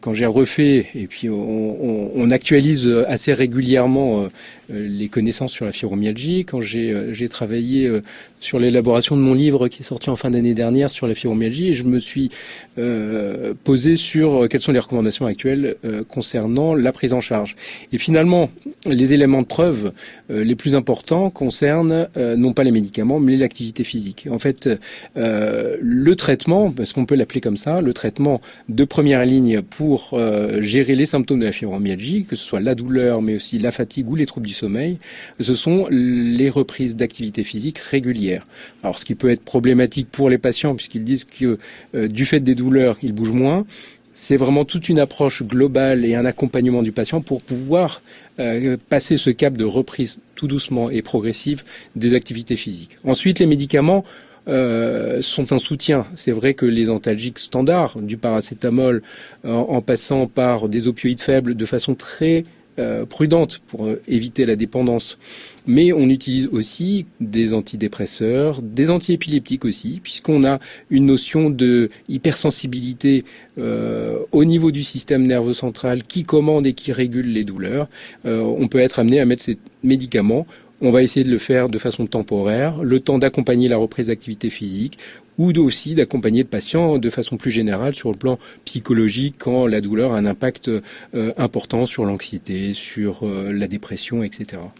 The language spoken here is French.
Quand j'ai refait, et puis on, on, actualise assez régulièrement euh, les connaissances sur la fibromyalgie, quand j'ai euh, travaillé euh, sur l'élaboration de mon livre qui est sorti en fin d'année dernière sur la fibromyalgie, je me suis euh, posé sur quelles sont les recommandations actuelles concernant la prise en charge. Et finalement, les éléments de preuve les plus importants concernent non pas les médicaments, mais l'activité physique. En fait, le traitement, parce qu'on peut l'appeler comme ça, le traitement de première ligne pour euh, gérer les symptômes de la fibromyalgie, que ce soit la douleur, mais aussi la fatigue ou les troubles du sommeil, ce sont les reprises d'activité physique régulières. Alors, ce qui peut être problématique pour les patients, puisqu'ils disent que euh, du fait des douleurs, ils bougent moins, c'est vraiment toute une approche globale et un accompagnement du patient pour pouvoir euh, passer ce cap de reprise tout doucement et progressive des activités physiques. Ensuite, les médicaments, euh, sont un soutien. C'est vrai que les antalgiques standards, du paracétamol en, passant par des opioïdes faibles de façon très euh, prudente pour euh, éviter la dépendance. Mais on utilise aussi des antidépresseurs, des antiépileptiques aussi, puisqu'on a une notion de hypersensibilité au niveau du système nerveux central qui commande et qui régule les douleurs. on peut être amené à mettre ces médicaments on va essayer de le faire de façon temporaire, le temps d'accompagner la reprise d'activité physique ou aussi d'accompagner le patient de façon plus générale sur le plan psychologique quand la douleur a un impact euh, important sur l'anxiété, sur euh, la dépression, etc.